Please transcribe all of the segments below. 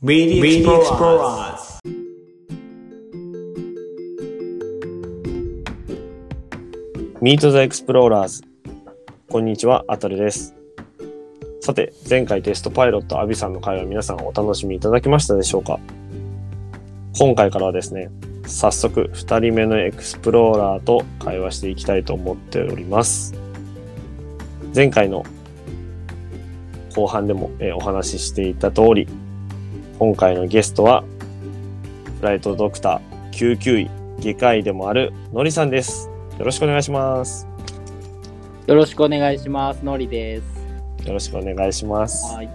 Meet the Explorers Meet the Explorers。こんにちは、あたるです。さて、前回テストパイロットアビさんの会話皆さんお楽しみいただけましたでしょうか？今回からはですね、早速2人目の explorer と会話していきたいと思っております。前回の後半でも、えーお話ししていた通り、今回のゲストは、フライトドクター救急医外科医でもあるのりさんです。よろしくお願いします。よろしくお願いします。のりです。よろしくお願いします。はい。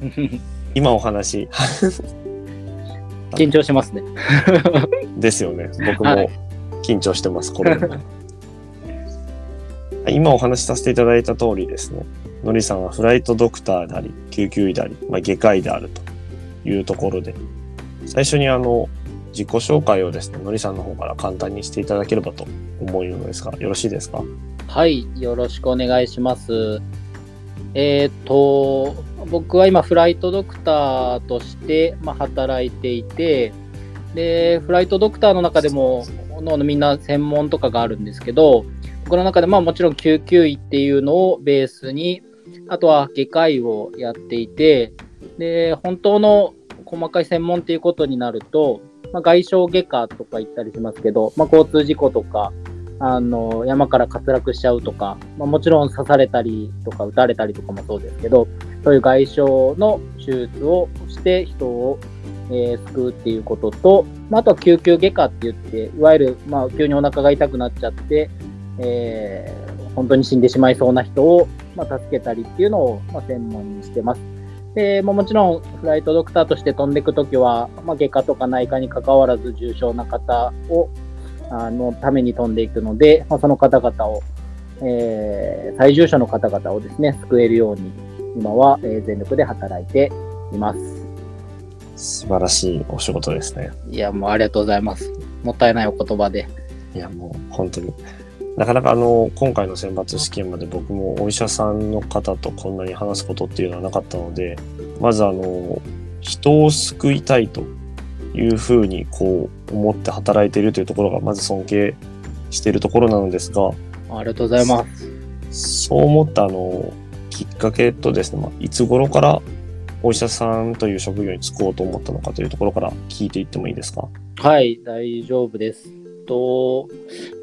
今お話 緊張しますね。ですよね。僕もはい緊張してます、これ。今お話しさせていただいた通りですね。のりさんはフライトドクターであり、救急医であり、まあ、外科医であるというところで、最初にあの、自己紹介をですね、のりさんの方から簡単にしていただければと思うのですが、よろしいですか？はい。よろしくお願いします。えっ、と、僕は今、フライトドクターとして、まあ、働いていて、で、フライトドクターの中でも、ののみんな専門とかがあるんですけど、僕の中でまあもちろん救急医っていうのをベースに、あとは外科医をやっていて、で、本当の細かい専門っていうことになると、まあ、外傷外科とか言ったりしますけど、まあ、交通事故とか、あの、山から滑落しちゃうとか、まあ、もちろん刺されたりとか撃たれたりとかもそうですけど、そういう外傷の手術をして人を、えー救うっていうことと、まあ、あとは救急外科って言って、いわゆる、まあ、急にお腹が痛くなっちゃって、えー本当に死んでしまいそうな人を、まあ、助けたりっていうのを、まあ、専門にしてます。で、まあ、もちろんフライトドクターとして飛んでいくときは、まあ、外科とか内科に関わらず重症な方をあのために飛んでいくので、まあ、その方々を、えー最重症の方々をですね、救えるように、今は、えー全力で働いています。素晴らしいお仕事ですね。いや、もうありがとうございます。もったいないお言葉で。いや、もう本当に。なかなかあの、今回の選抜試験まで僕もお医者さんの方とこんなに話すことっていうのはなかったので、まずあの、人を救いたいというふうにこう思って働いているというところがまず尊敬しているところなのですが、ありがとうございます。そう思ったあの、きっかけとですね、まあ、いつ頃からお医者さんという職業に就こうと思ったのかというところから聞いていってもいいですか？はい、大丈夫です。と、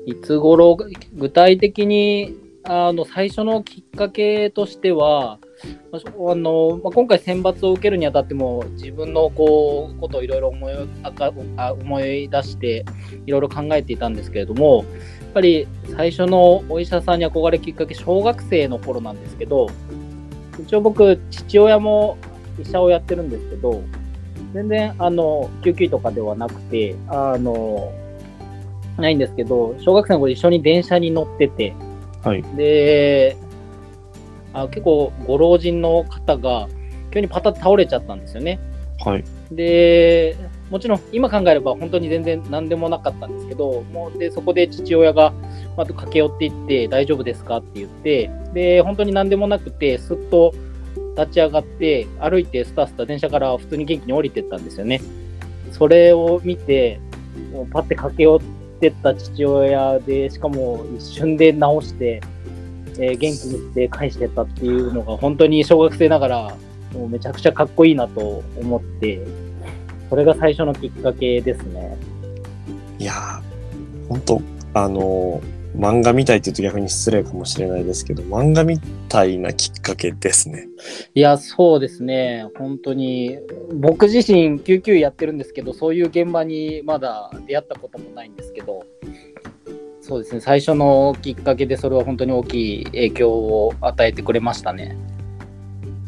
いつ頃、具体的に、あの、最初のきっかけとしては、あの、まあ、今回選抜を受けるにあたっても、自分のこう、ことをいろいろ思いあかあ思い出して、いろいろ考えていたんですけれども、やっぱり最初のお医者さんに憧れきっかけ、小学生の頃なんですけど、一応僕、父親も医者をやってるんですけど、全然、あの、救急とかではなくて、あの、ないんですけど、小学生の頃一緒に電車に乗ってて、はい。で、あ結構ご老人の方が急にパタッと倒れちゃったんですよね。はい。で、もちろん今考えれば本当に全然何でもなかったんですけど、もうでそこで父親がまた駆け寄っていって、大丈夫ですかって言って、で、本当に何でもなくて、すっと立ち上がって、歩いてスタスタ電車から普通に元気に降りてったんですよね。それを見て、もうパッて駆け寄ってった父親で、しかも一瞬で直して、えー元気にして返してったっていうのが本当に小学生ながらもうめちゃくちゃかっこいいなと思って、それが最初のきっかけですね。いやー、本当あのー漫画みたいって言うと逆に失礼かもしれないですけど、漫画みたいなきっかけですね。いや、そうですね。本当に、僕自身救急医やってるんですけど、そういう現場にまだ出会ったこともないんですけど、そうですね。最初のきっかけでそれは本当に大きい影響を与えてくれましたね。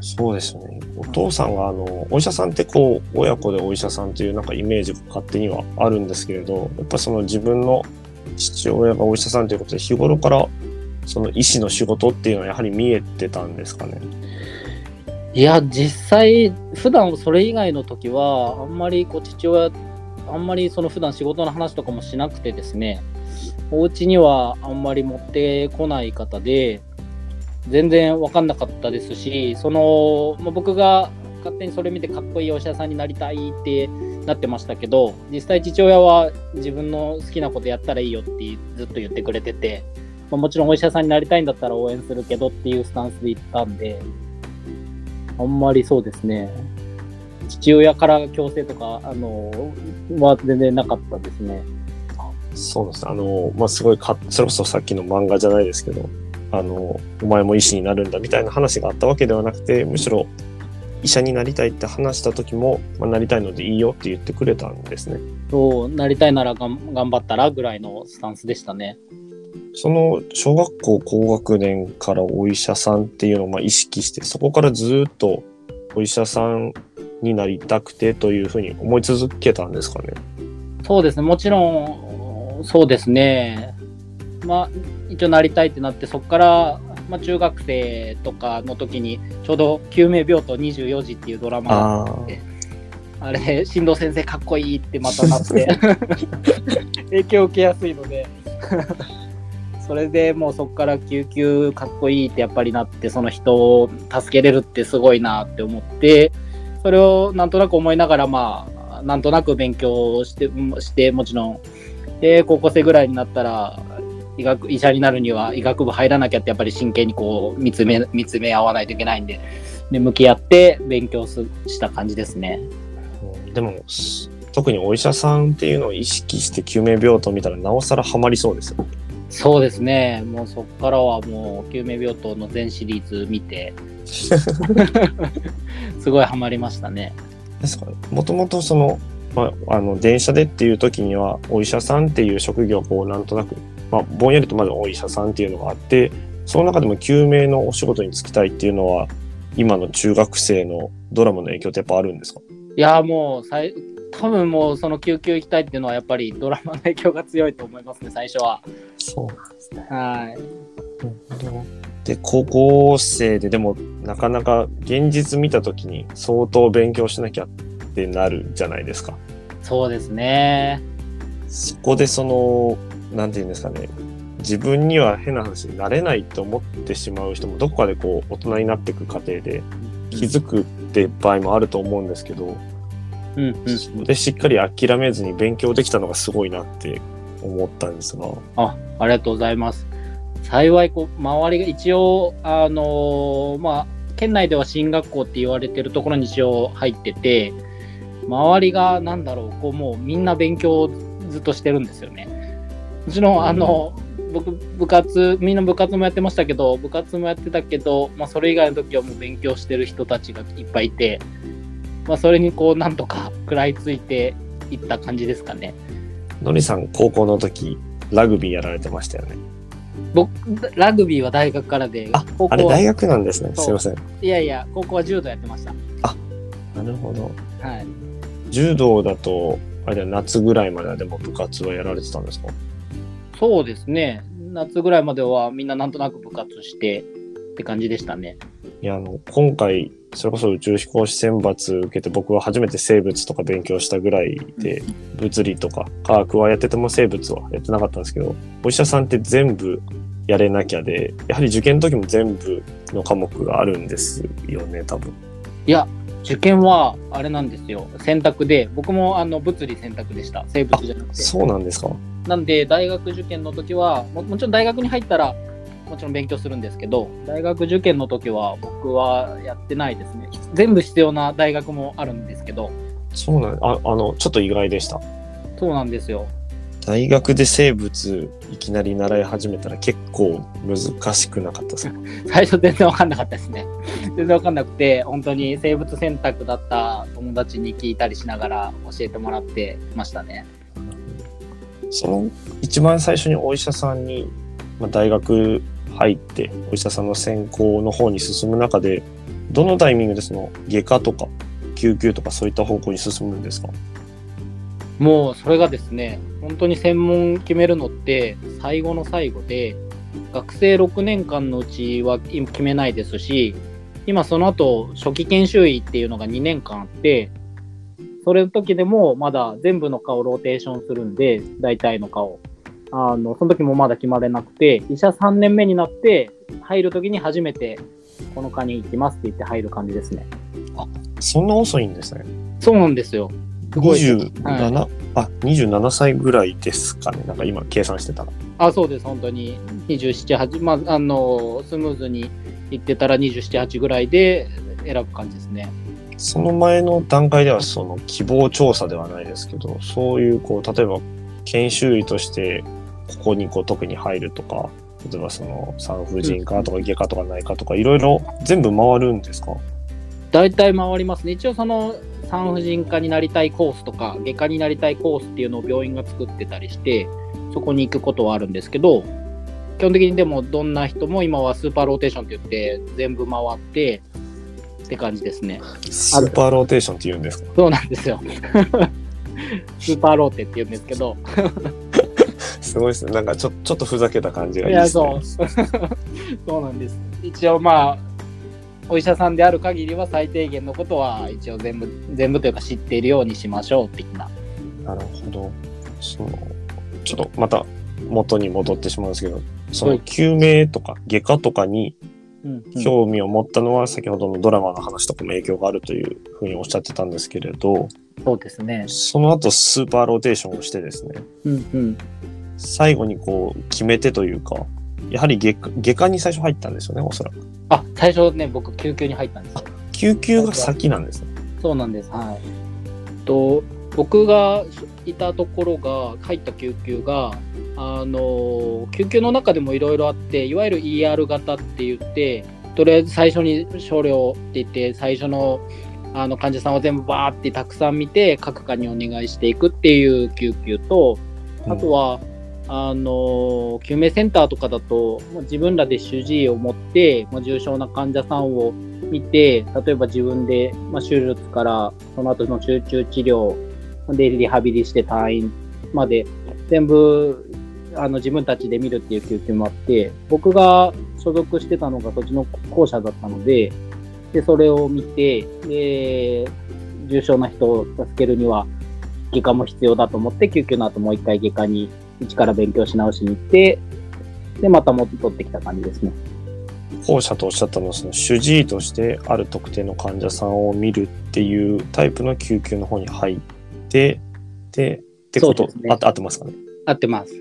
そうですね。お父さんが、あの、お医者さんってこう、親子でお医者さんというなんかイメージが勝手にはあるんですけれど、やっぱその自分の父親がお医者さんということで、日頃からその医師の仕事っていうのはやはり見えてたんですかね？いや、実際、普段それ以外の時は、あんまりこう父親、あんまりその普段仕事の話とかもしなくてですね、お家にはあんまり持ってこない方で、全然分かんなかったですし、その、まあ僕が勝手にそれ見てかっこいいお医者さんになりたいってなってましたけど実際父親は自分の好きなことやったらいいよってずっと言ってくれてて、まあ、もちろんお医者さんになりたいんだったら応援するけどっていうスタンスで言ったんであんまりそうですね父親から強制とかあのは全然なかったですね。そうですあの、まあ、すごいか、それこそさっきの漫画じゃないですけど、あの、お前も医師になるんだみたいな話があったわけではなくて、むしろ医者になりたいって話した時も、まあ、なりたいのでいいよって言ってくれたんですね。そう、なりたいならがん頑張ったらぐらいのスタンスでしたね。その小学校高学年からお医者さんっていうのをまあ意識して、そこからずっとお医者さんになりたくてというふうに思い続けたんですかね。そうですね、もちろん、そうですね。まあ、一応なりたいってなって、そこから、まあ、中学生とかの時に、ちょうど救命病棟24時っていうドラマがああ。あれ、進藤先生かっこいいってまたなって、影響を受けやすいので、それでもうそこから救急かっこいいってやっぱりなって、その人を助けれるってすごいなって思って、それをなんとなく思いながら、まあ、なんとなく勉強をして、してもちろん、で、高校生ぐらいになったら、医学医者になるには医学部入らなきゃってやっぱり真剣にこう見つめ見つめ合わないといけないんでで向き合って勉強すした感じですね。でも、す特にお医者さんっていうのを意識して救命病棟見たらなおさらハマりそうですよ。そうですね。もうそこからはもう救命病棟の全シリーズ見て すごいハマりましたね。ですかね。もともとその、まあ、あの、電車でっていう時には、お医者さんっていう職業をこう、なんとなく、まあ、ぼんやりとまずお医者さんっていうのがあって、その中でも救命のお仕事に就きたいっていうのは、今の中学生のドラマの影響ってやっぱあるんですか？いやもうさい多分もうその救急行きたいっていうのはやっぱりドラマの影響が強いと思いますね最初は。そうなんですね。はい。で、高校生ででも、なかなか現実見た時に相当勉強しなきゃってなるじゃないですか。そうですね。そこでその、なんて言うんですかね、自分には変な話になれないと思ってしまう人もどこかでこう大人になっていく過程で気づくって場合もあると思うんですけど、うんうん。でしっかり諦めずに勉強できたのがすごいなって思ったんですが、あ、ありがとうございます。幸い、こう、周りが一応、あのーまあ、県内では進学校って言われてるところに一応入ってて、周りが、なんだろう、こう、もうみんな勉強をずっとしてるんですよね。もちろん、あの、僕、部活、みんな部活もやってましたけど、部活もやってたけど、まあ、それ以外の時はもう勉強してる人たちがいっぱいいて、まあ、それにこう、なんとか食らいついていった感じですかね。のりさん高校の時ラグビーやられてましたよね。僕、ラグビーは大学からで、あ高校はあれ大学なんですね。すいません。いやいや、高校は柔道やってました。なるほど。はい。柔道だと、あれだ夏ぐらいまではでも部活はやられてたんですか？そうですね。夏ぐらいまではみんななんとなく部活してって感じでしたね。いや、あの、今回、それこそ宇宙飛行士選抜受けて僕は初めて生物とか勉強したぐらいで、物理とか科学はやってても生物はやってなかったんですけど、お医者さんって全部やれなきゃで、やはり受験の時も全部の科目があるんですよね、多分。いや、受験はあれなんですよ。選択で、僕もあの物理選択でした。生物じゃなくて。そうなんですか？なんで、大学受験の時はも、もちろん大学に入ったら、もちろん勉強するんですけど、大学受験の時は僕はやってないですね。全部必要な大学もあるんですけど、そうなんあ、あの、ちょっと意外でした。そうなんですよ。大学で生物いきなり習い始めたら結構難しくなかったですか？最初全然わかんなかったですね。全然わかんなくて、本当に生物選択だった友達に聞いたりしながら教えてもらってましたね。その一番最初にお医者さんに、まあ、大学入ってお医者さんの専攻の方に進む中でどのタイミングでその外科とか救急とかそういった方向に進むんですか？もうそれがですね、本当に専門決めるのって最後の最後で、学生6年間のうちは決めないですし、今その後初期研修医っていうのが2年間あって、それの時でもまだ全部の科をローテーションするんで、大体の科を。あの、その時もまだ決まれなくて、医者3年目になって入る時に初めてこの科に行きますって言って入る感じですね。そんな遅いんですね。そうなんですよ。すごい27、あ、27歳ぐらいですかね。なんか今計算してたら。あ、そうです、本当に。27、8、まあ、あの、スムーズにいってたら27、8ぐらいで選ぶ感じですね。その前の段階ではその希望調査ではないですけど、そういうこう、例えば研修医としてここにこう特に入るとか、例えばその産婦人科とか外科とか内科とかいろいろ全部回るんですか？大体回りますね。一応その産婦人科になりたいコースとか、外科になりたいコースっていうのを病院が作ってたりして、そこに行くことはあるんですけど、基本的にでもどんな人も今はスーパーローテーションって言って全部回ってって感じですね。スーパーローテーションって言うんですか？そうなんですよ。スーパーローテって言うんですけど、すごいですね。なんかちょちょっとふざけた感じがいや、いいですね。そう。そうなんです。一応まあ、お医者さんである限りは最低限のことは一応全部、全部というか知っているようにしましょう的な。なるほど。その、ちょっとまた元に戻ってしまうんですけど、その救命とか外科とかに興味を持ったのは先ほどのドラマの話とかも影響があるというふうにおっしゃってたんですけれど、そうですね。その後スーパーローテーションをしてですね、うんうん。最後にこう決め手というか、やはり外科外科に最初入ったんですよね、おそらく。あ、最初ね、僕、救急に入ったんですよ。救急が先なんですね。そうなんです。はい。と、僕がいたところが、入った救急が、あの、救急の中でもいろいろあって、いわゆる ER 型って言って、とりあえず最初に少量って言って、最初のあの患者さんを全部バーってたくさん見て、各科にお願いしていくっていう救急と、あとは、あの救命センターとかだと、ま自分らで主治医を持って、ま、重症な患者さんを見て、例えば自分で、まあ、手術から、その後の集中治療でリハビリして退院まで、全部あの自分たちで見るっていう救急もあって、僕が所属してたのがそっちの校舎だったので、で、それを見て、で、重症な人を助けるには、外科も必要だと思って、救急の後もう一回外科に一から勉強し直しに行って、で、また戻ってきた感じですね。後者とおっしゃったのは、その主治医としてある特定の患者さんを見るっていうタイプの救急の方に入って、で、ってこと、ねあ合ってますかね。合ってます。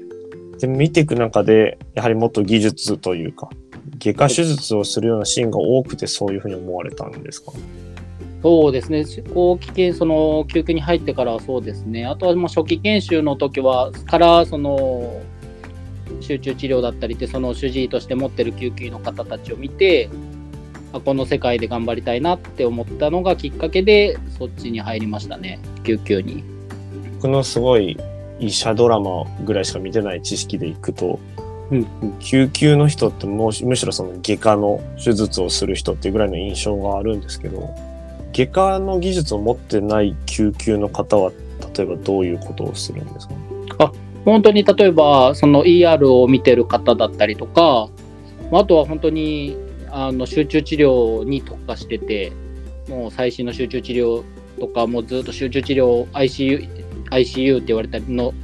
で、見ていく中で、やはりもっと技術というか、外科手術をするようなシーンが多くてそういうふうに思われたんですか？そうですね、後期研その救急に入ってからはそうですね、あとはもう初期研修の時は、からその集中治療だったりって、その主治医として持ってる救急医の方たちを見て、あこの世界で頑張りたいなって思ったのがきっかけで、そっちに入りましたね、救急に。僕のすごい医者ドラマぐらいしか見てない知識でいくと、うん救急の人ってもうむしろその外科の手術をする人っていうぐらいの印象があるんですけど外科の技術を持ってない救急の方は例えばどういうことをするんですか？あ本当に例えばその ER を見てる方だったりとかあとは本当にあの集中治療に特化しててもう最新の集中治療とかもうずっと集中治療 ICU, ICU って言われたりの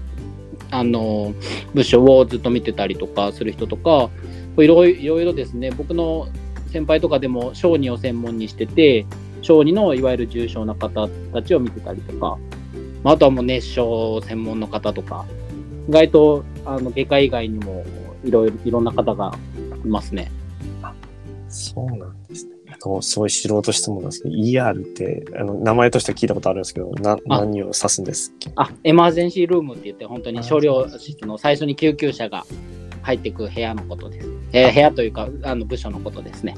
あの部署をずっと見てたりとかする人とかいろいろですね僕の先輩とかでも小児を専門にしてて小児のいわゆる重症な方たちを見てたりとかまああとはもう熱傷専門の方とか意外とあの外科以外にもいろいろいろんな方がいますね。そうなんですね。あのすごい素人質問なんですけど ER ってあの名前としては聞いたことあるんですけどなあ何を指すんですっけ？あ、エマージェンシールームって言って本当に少量室の最初に救急車が入っていく部屋のことです。えー部屋というかあの部署のことですね。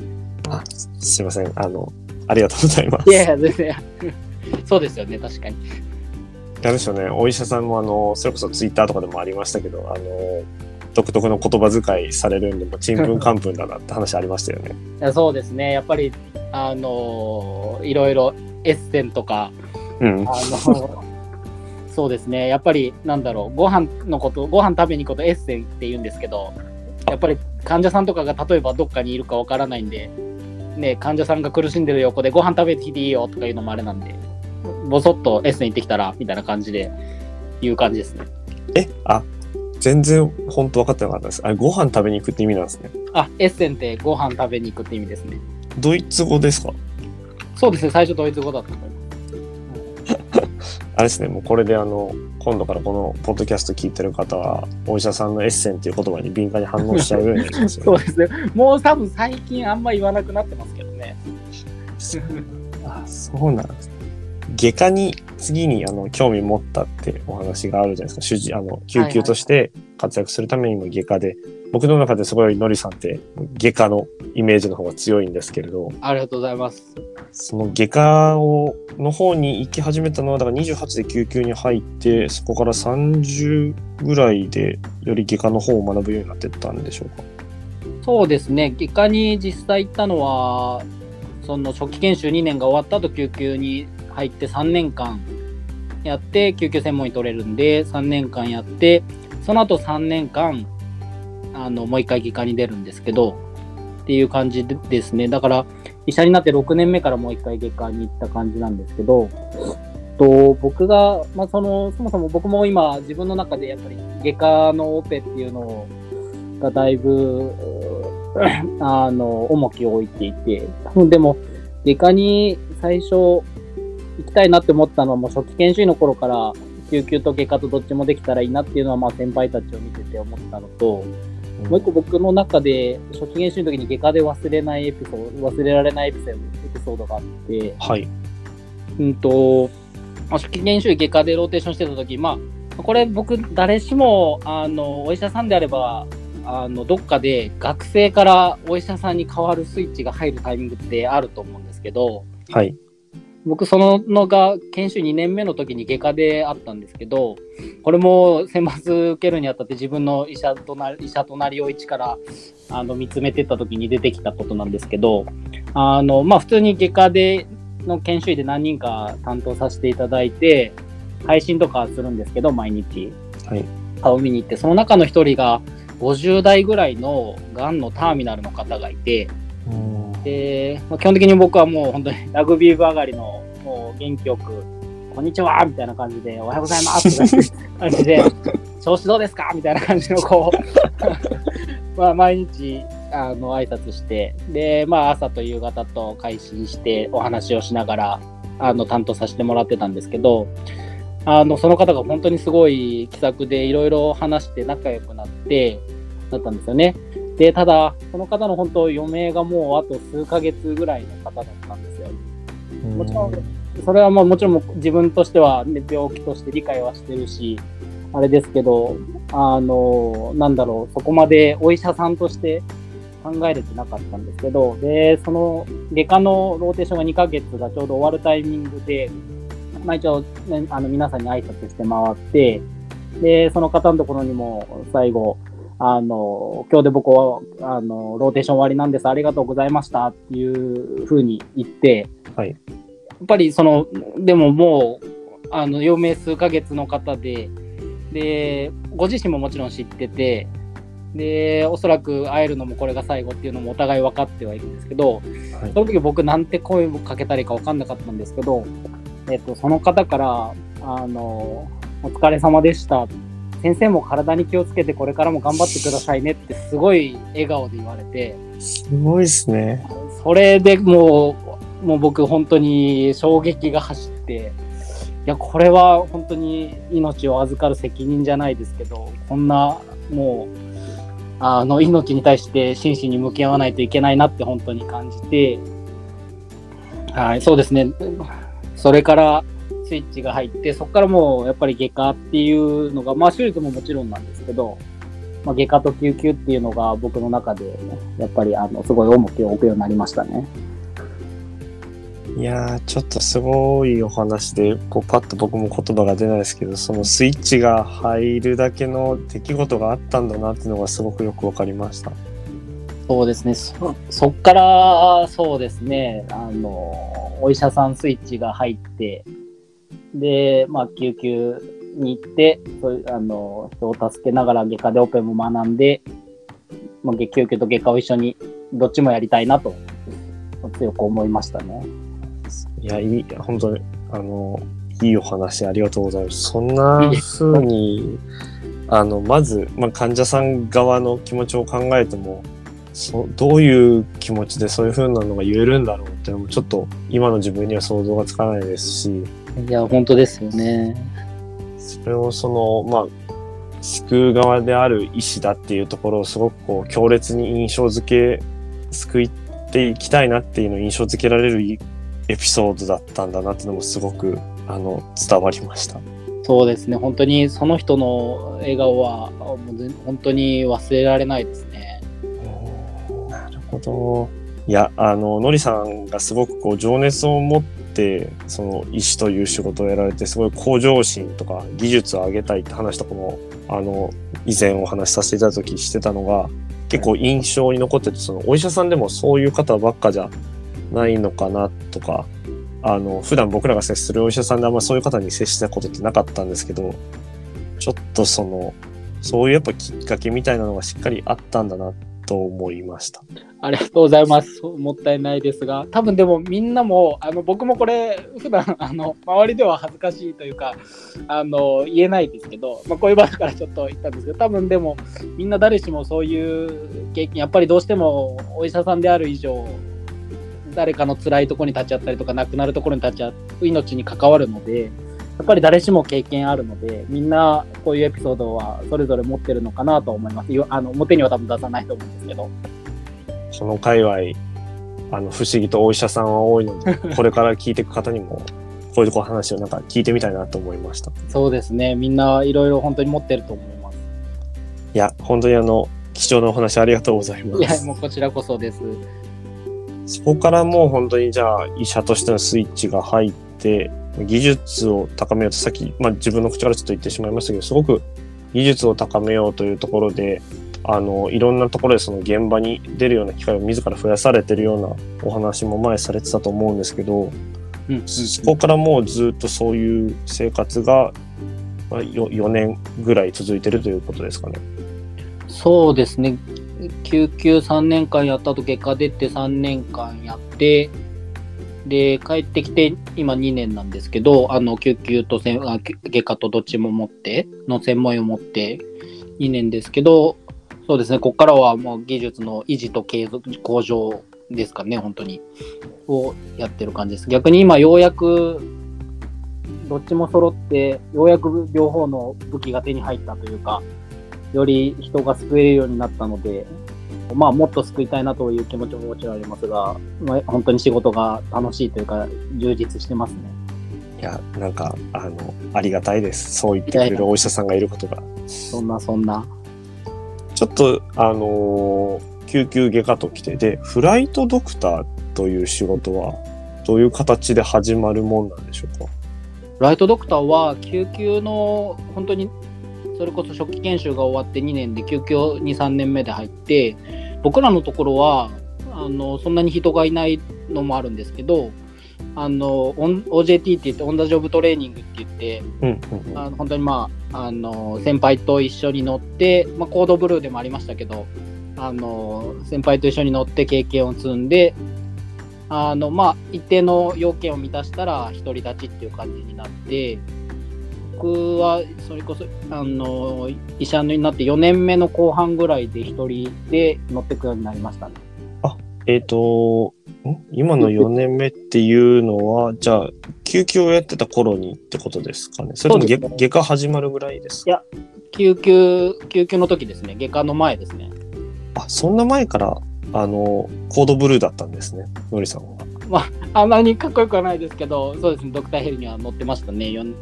あすいませんあのありがとうございます。いやいや全然そうですよね確かに。あれですよね、お医者さんもあの、それこそツイッターとかでもありましたけど、あの、独特の言葉遣いされるんで、もうちんぷんかんぷんだなって話ありましたよね。いやそうですねやっぱりあのいろいろエッセンとかうん。あのそうですね、やっぱり なんだろう、ご飯のこと、ご飯食べに行くことエッセンって言うんですけど、やっぱり患者さんとかが例えばどっかにいるかわからないんで、ね、患者さんが苦しんでる横でご飯食べてきていいよとかいうのもあれなんで、ぼそっとエッセン行ってきたらみたいな感じで言う感じですね。え、あ、全然本当分かってなかったです。あれ、ご飯食べに行くって意味なんですね。あ、エッセンってご飯食べに行くって意味ですね。ドイツ語ですか？そうですね、最初ドイツ語だったと思います。あれですね、もうこれであの、今度からこのポッドキャスト聞いてる方は、お医者さんのエッセンっていう言葉に敏感に反応しちゃうようになりますよね。そうですね。もう多分最近あんま言わなくなってますけどね。あ、そうなんです。外科に次にあの興味持ったってお話があるじゃないですか。主治あの救急として活躍するためにも外科で、僕の中ですごいノリさんって外科のイメージの方が強いんですけれど、ありがとうございます。その外科をの方に行き始めたのはだから28で救急に入ってそこから30ぐらいでより外科の方を学ぶようになってったんでしょうか？そうですね。外科に実際行ったのは、その初期研修2年が終わった後救急に入って3年間やって救急専門医取れるんで3年間やってその後3年間あのもう一回外科に出るんですけどっていう感じでですね。だから医者になって6年目からもう一回外科に行った感じなんですけどと僕が、まあ、そのそもそも僕も今自分の中でやっぱり外科のオペっていうのがだいぶあの重きを置いていてでも外科に最初行きたいなって思ったのはもう初期研修医の頃から救急と外科とどっちもできたらいいなっていうのはまあ先輩たちを見てて思ったのと、もう一個僕の中で初期研修の時に外科で忘れないエピソード、忘れられないエピソードがあって、はい。うんと、まあ初期研修医外科でローテーションしてた時、まあ、これ僕誰しも、あの、お医者さんであれば、あの、どっかで学生からお医者さんに変わるスイッチが入るタイミングってあると思うんですけど、はい。僕そののが研修2年目の時に外科であったんですけどこれも選抜受けるにあたって自分の医者とな医者となりを一からあの見つめてった時に出てきたことなんですけどあのまあ普通に外科での研修医で何人か担当させていただいて配信とかするんですけど毎日はい。顔見に行ってその中の一人が50代ぐらいのがんのターミナルの方がいてで、まあ、基本的に僕はもう本当にラグビー部上がりの元気よく、こんにちはみたいな感じで、おはようございますみたいな感じで、調子どうですかみたいな感じのこう、まあ毎日あの挨拶して、で、まあ朝と夕方と会心してお話をしながら、あの担当させてもらってたんですけど、あのその方が本当にすごい気さくでいろいろ話して仲良くなってだったんですよね。で、ただ、その方の本当、余命がもうあと数ヶ月ぐらいの方だったんですよ。もちろん、それはまあもちろん自分としては、ね、病気として理解はしてるし、あれですけど、あの、なんだろう、そこまでお医者さんとして考えれてなかったんですけど、で、その外科のローテーションが2ヶ月がちょうど終わるタイミングで、まあ一応、ね、あの皆さんに挨拶して回って、で、その方のところにも最後、あの、今日で僕は、あの、ローテーション終わりなんです。ありがとうございましたっていうふうに言って、はい。やっぱりその、でももう、あの、余命数ヶ月の方で、で、ご自身ももちろん知ってて、で、おそらく会えるのもこれが最後っていうのもお互い分かってはいるんですけど、はいその時僕なんて声をかけたらいいか分かんなかったんですけど、えっと、その方から、あの、お疲れ様でした。先生も体に気をつけてこれからも頑張ってくださいねってすごい笑顔で言われて、すごいですね。それでもう、もう僕本当に衝撃が走って、いや、これは本当に命を預かる責任じゃないですけど、こんなもう、あの、命に対して真摯に向き合わないといけないなって本当に感じて、はい、そうですね。それからスイッチが入って、そこからもうやっぱり外科っていうのが、まあ手術ももちろんなんですけど、まあ、外科と救急っていうのが僕の中で、ね、やっぱりあのすごい重きを置くようになりましたね。いや、ちょっとすごいお話で、こう、パッと僕も言葉が出ないですけど、そのスイッチが入るだけの出来事があったんだなっていうのがすごくよくわかりました。そうですね。そそっから、そうですね。あの、お医者さんスイッチが入って、で、まあ、救急に行って、そういう、あの、人を助けながら外科でオペも学んで、まあ、救急と外科を一緒に、どっちもやりたいなと、強く思いましたね。いや、いい、本当に、あの、いいお話ありがとうございます。そんな風に、あの、まず、まあ、患者さん側の気持ちを考えても、そどういう気持ちでそういう風なのが言えるんだろうっっていうのもちょっと今の自分には想像がつかないですし、いや、本当ですよね。それをその、まあ、救う側である医師だっていうところをすごくこう強烈に印象付け、救っていきたいなっていうのを印象付けられるエピソードだったんだなっていうのもすごくあの伝わりました。そうですね。本当にその人の笑顔は本当に忘れられないですね。なるほど。いや、あの、のりさんがすごくこう情熱を持って、その医師という仕事をやられて、すごい向上心とか技術を上げたいって話とかも、あの、以前お話しさせていただいた時してたのが、結構印象に残ってて、そのお医者さんでもそういう方ばっかじゃないのかなとか、あの、普段僕らが接するお医者さんであんまりそういう方に接したことってなかったんですけど、ちょっとその、そういうやっぱきっかけみたいなのがしっかりあったんだなと思いました。ありがとうございます。もったいないですが、多分でもみんなも、あの僕もこれ、普段あの周りでは恥ずかしいというか、あの言えないですけど、まあ、こういう場だからちょっと言ったんですけど、多分でもみんな誰しもそういう経験、やっぱりどうしてもお医者さんである以上、誰かの辛いところに立ち会ったりとか、亡くなるところに立ち会う命に関わるので、やっぱり誰しも経験あるので、みんなこういうエピソードはそれぞれ持ってるのかなと思います。よあの表には多分出さないと思うんですけど。この界隈、あの、不思議とお医者さんは多いので、これから聞いていく方にも、こういう話をなんか聞いてみたいなと思いました。そうですね。みんないろいろ本当に持ってると思います。いや、本当にあの、貴重なお話ありがとうございまいや、す。もうこちらこそです。そこからもう本当にじゃあ、医者としてのスイッチが入って、技術を高めようと、さっき、まあ自分の口からちょっと言ってしまいましたけど、すごく技術を高めようというところで、あの、いろんなところでその現場に出るような機会を自ら増やされてるようなお話も前されてたと思うんですけど、うん、そこからもうずっとそういう生活が、まあ、よ4年ぐらい続いてるということですかね。そうですね。救急3年間やった後、外科出て3年間やって、で、帰ってきて、今2年なんですけど、あの、救急とせあ外科とどっちも持って、の専門医を持って2年ですけど、そうですね、ここからはもう技術の維持と継続、向上ですかね、本当に、をやってる感じです。逆に今、ようやく、どっちも揃って、ようやく両方の武器が手に入ったというか、より人が救えるようになったので、まあ、もっと救いたいなという気持ちももちろんありますが、まあ、本当に仕事が楽しいというか、充実してますね。いや、なんか、あの、ありがたいです。そう言ってくれるお医者さんがいることが。そんなそんな。ちょっと、あのー救急外科と来て、で、フライトドクターという仕事は、どういう形で始まるもんなんでしょうか？ライトドクターは救急の本当にそれこそ初期研修が終わって2年で救急2、3年目で入って僕らのところはあのそんなに人がいないのもあるんですけどあのオン OJT って言ってオンダジョブトレーニングって言ってうんうんうん。あの本当にまああの先輩と一緒に乗って、まあ、コードブルーでもありましたけどあの先輩と一緒に乗って経験を積んであのまあ一定の要件を満たしたら独り立ちっていう感じになって僕はそれこそあの医者になって4年目の後半ぐらいで一人で乗ってくようになりましたね。えっ、と、ん？今の4年目っていうのは、じゃあ、救急をやってた頃にってことですかね？それとも外科始まるぐらいですか？いや救急救急の時ですね外科の前ですね。あ、そんな前から、あの、コードブルーだったんですね、のりさんは。あんなにかっこよくはないですけど、そうですね、ドクターヘリには乗ってましたね、4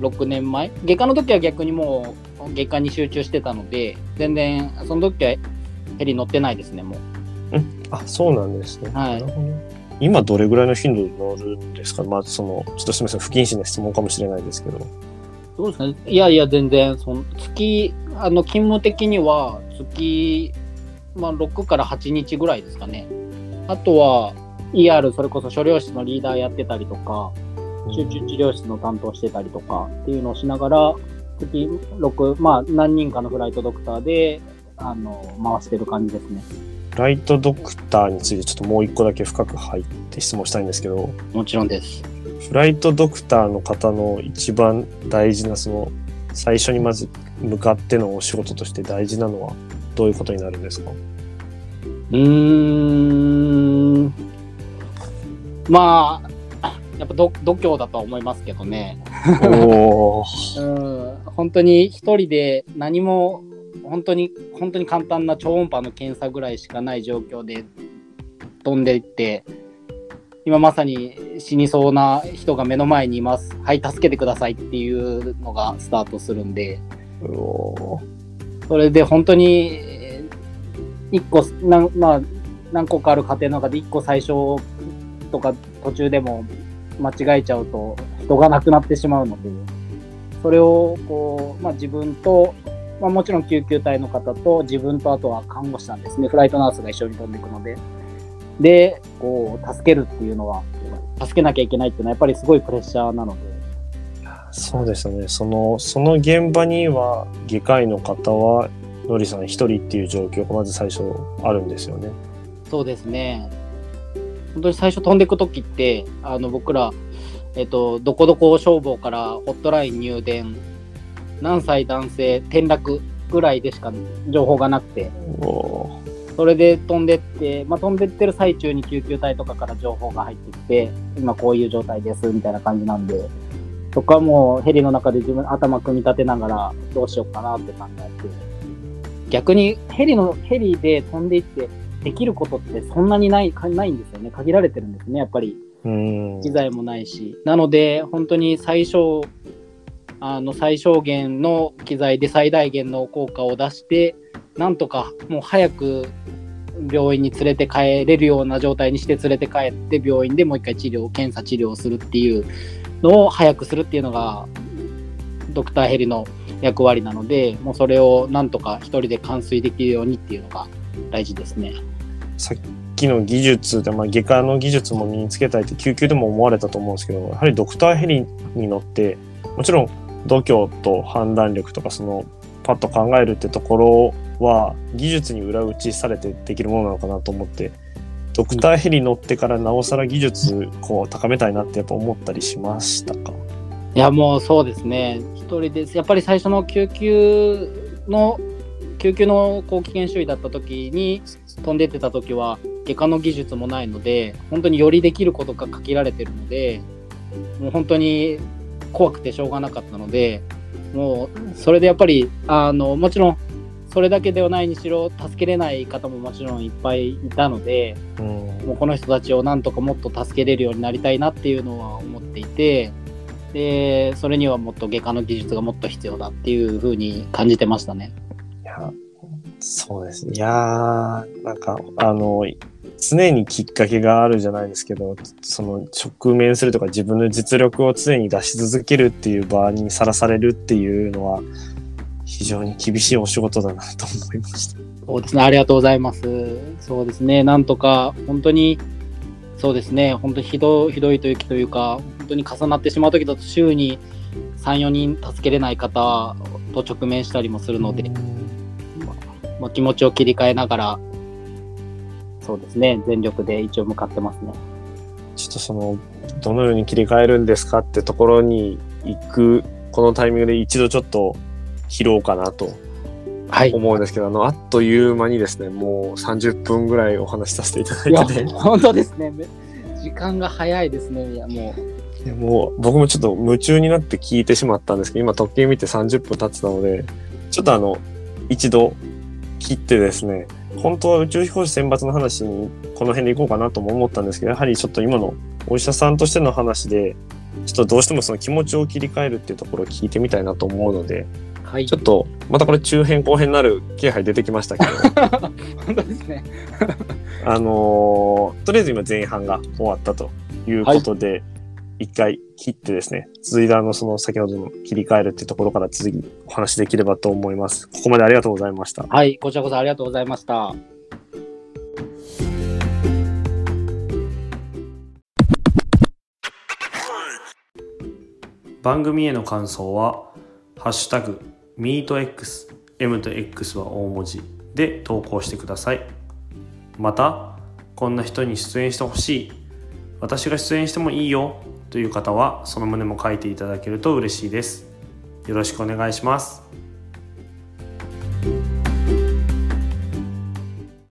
6年前？外科の時は逆にもう、外科に集中してたので、全然、その時はヘリ乗ってないですね、もう。あ、そうなんですね。はい今どれぐらいの頻度で乗るんですか？まあ、その、ちょっとすみません、不謹慎な質問かもしれないですけど。そうですね。いやいや、全然、その月、あの、勤務的には、月、まあ、6から8日ぐらいですかね。あとは、ER、それこそ処療室のリーダーやってたりとか、集中治療室の担当してたりとかっていうのをしながら、月6、まあ、何人かのフライトドクターで、あの、回してる感じですね。ライトドクターについてちょっともう一個だけ深く入って質問したいんですけど、もちろんです。フライトドクターの方の一番大事な、その、最初にまず向かってのお仕事として大事なのはどういうことになるんですか？うーん。まあ、やっぱ度度胸だとは思いますけどね。おお。うん、本当に一人で何も、本当に、本当に簡単な超音波の検査ぐらいしかない状況で飛んでいって、今まさに死にそうな人が目の前にいます。はい、助けてくださいっていうのがスタートするんで、それで本当に、えー一個、なんまあ、何個かある過程の中で一個最初とか途中でも間違えちゃうと人が亡くなってしまうので、それをこう、まあ、自分と、まあ、もちろん救急隊の方と自分とあとは看護師さんですね、フライトナースが一緒に飛んでいくので、で、こう、助けるっていうのは、助けなきゃいけないっていうのはやっぱりすごいプレッシャーなので、そうですよね。その、その現場には、外科医の方は、のりさん一人っていう状況がまず最初あるんですよね。そうですね。本当に最初飛んでいくときって、あの僕ら、えっと、どこどこ消防からホットライン入電、何歳男性転落ぐらいでしか情報がなくて、それで飛んでって、まあ、飛んでってる最中に救急隊とかから情報が入ってきて、今こういう状態ですみたいな感じなんで、そこはもうヘリの中で自分頭組み立てながらどうしようかなって考えて、逆にヘリの、ヘリで飛んでいってできることってそんなにない、かないんですよね。限られてるんですね、やっぱり。うん。機材もないし。なので、本当に最小、あの、最小限の機材で最大限の効果を出して、なんとかもう早く病院に連れて帰れるような状態にして連れて帰って病院でもう一回治療、検査治療をするっていうのを早くするっていうのが、ドクターヘリの役割なので、もうそれをなんとか一人で完遂できるようにっていうのが大事ですね。さっきの技術で、まあ、外科の技術も身につけたいって救急でも思われたと思うんですけど、やはりドクターヘリに乗って、もちろん度胸と判断力とか、その、パッと考えるってところは、技術に裏打ちされてできるものなのかなと思って、ドクターヘリ乗ってからなおさら技術こう高めたいなってやっぱ思ったりしましたか？いや、もうそうですね。一人です。やっぱり最初の救急の、救急の後期研修医だった時に飛んでってた時は、外科の技術もないので、本当によりできることが限られてるので、もう本当に怖くてしょうがなかったので、もうそれでやっぱり、あの、もちろん、それだけではないにしろ、助けれない方ももちろんいっぱいいたので、うん。もうこの人たちをなんとかもっと助けれるようになりたいなっていうのは思っていて、で、それにはもっと外科の技術がもっと必要だっていうふうに感じてましたね。いや、そうですね。いやー、なんか、あの、常にきっかけがあるじゃないですけど、その直面するとか自分の実力を常に出し続けるっていう場にさらされるっていうのは、非常に厳しいお仕事だなと思いました。そうですね、ありがとうございます。そうですね、なんとか本当に、そうですね、本当にひどひどいというというか、本当に重なってしまう時だと週に3、4人助けれない方と直面したりもするので、まあ、気持ちを切り替えながら、そうですね、全力で一応向かってますね。ちょっとその、どのように切り替えるんですかってところに行く、このタイミングで一度ちょっと拾おうかなとはい。思うんですけど、あの、あっという間にですね、もう30分ぐらいお話しさせていただいてて、、本当ですね。め時間が早いですね。いや、もう。でもう僕もちょっと夢中になって聞いてしまったんですけど、今時計見て30分経ってたので、ちょっとあの、一度切ってですね、本当は宇宙飛行士選抜の話にこの辺で行こうかなとも思ったんですけど、やはりちょっと今のお医者さんとしての話で、ちょっとどうしてもその気持ちを切り替えるっていうところを聞いてみたいなと思うので、はいちょ。っとまたこれ中編後編になる気配出てきましたけど、本当ですね。あのーとりあえず今前半が終わったということで、一回切ってですね、続いてあの、その先ほどの切り替えるっていうところから次お話できればと思います。ここまでありがとうございました。はい。こちらこそありがとうございました。番組への感想は「ハッシュタグ MeetX」M と X は大文字で投稿してくださいまたこんな人に出演してほしい私が出演してもいいよという方はその旨も書いていただけると嬉しいです。よろしくお願いします。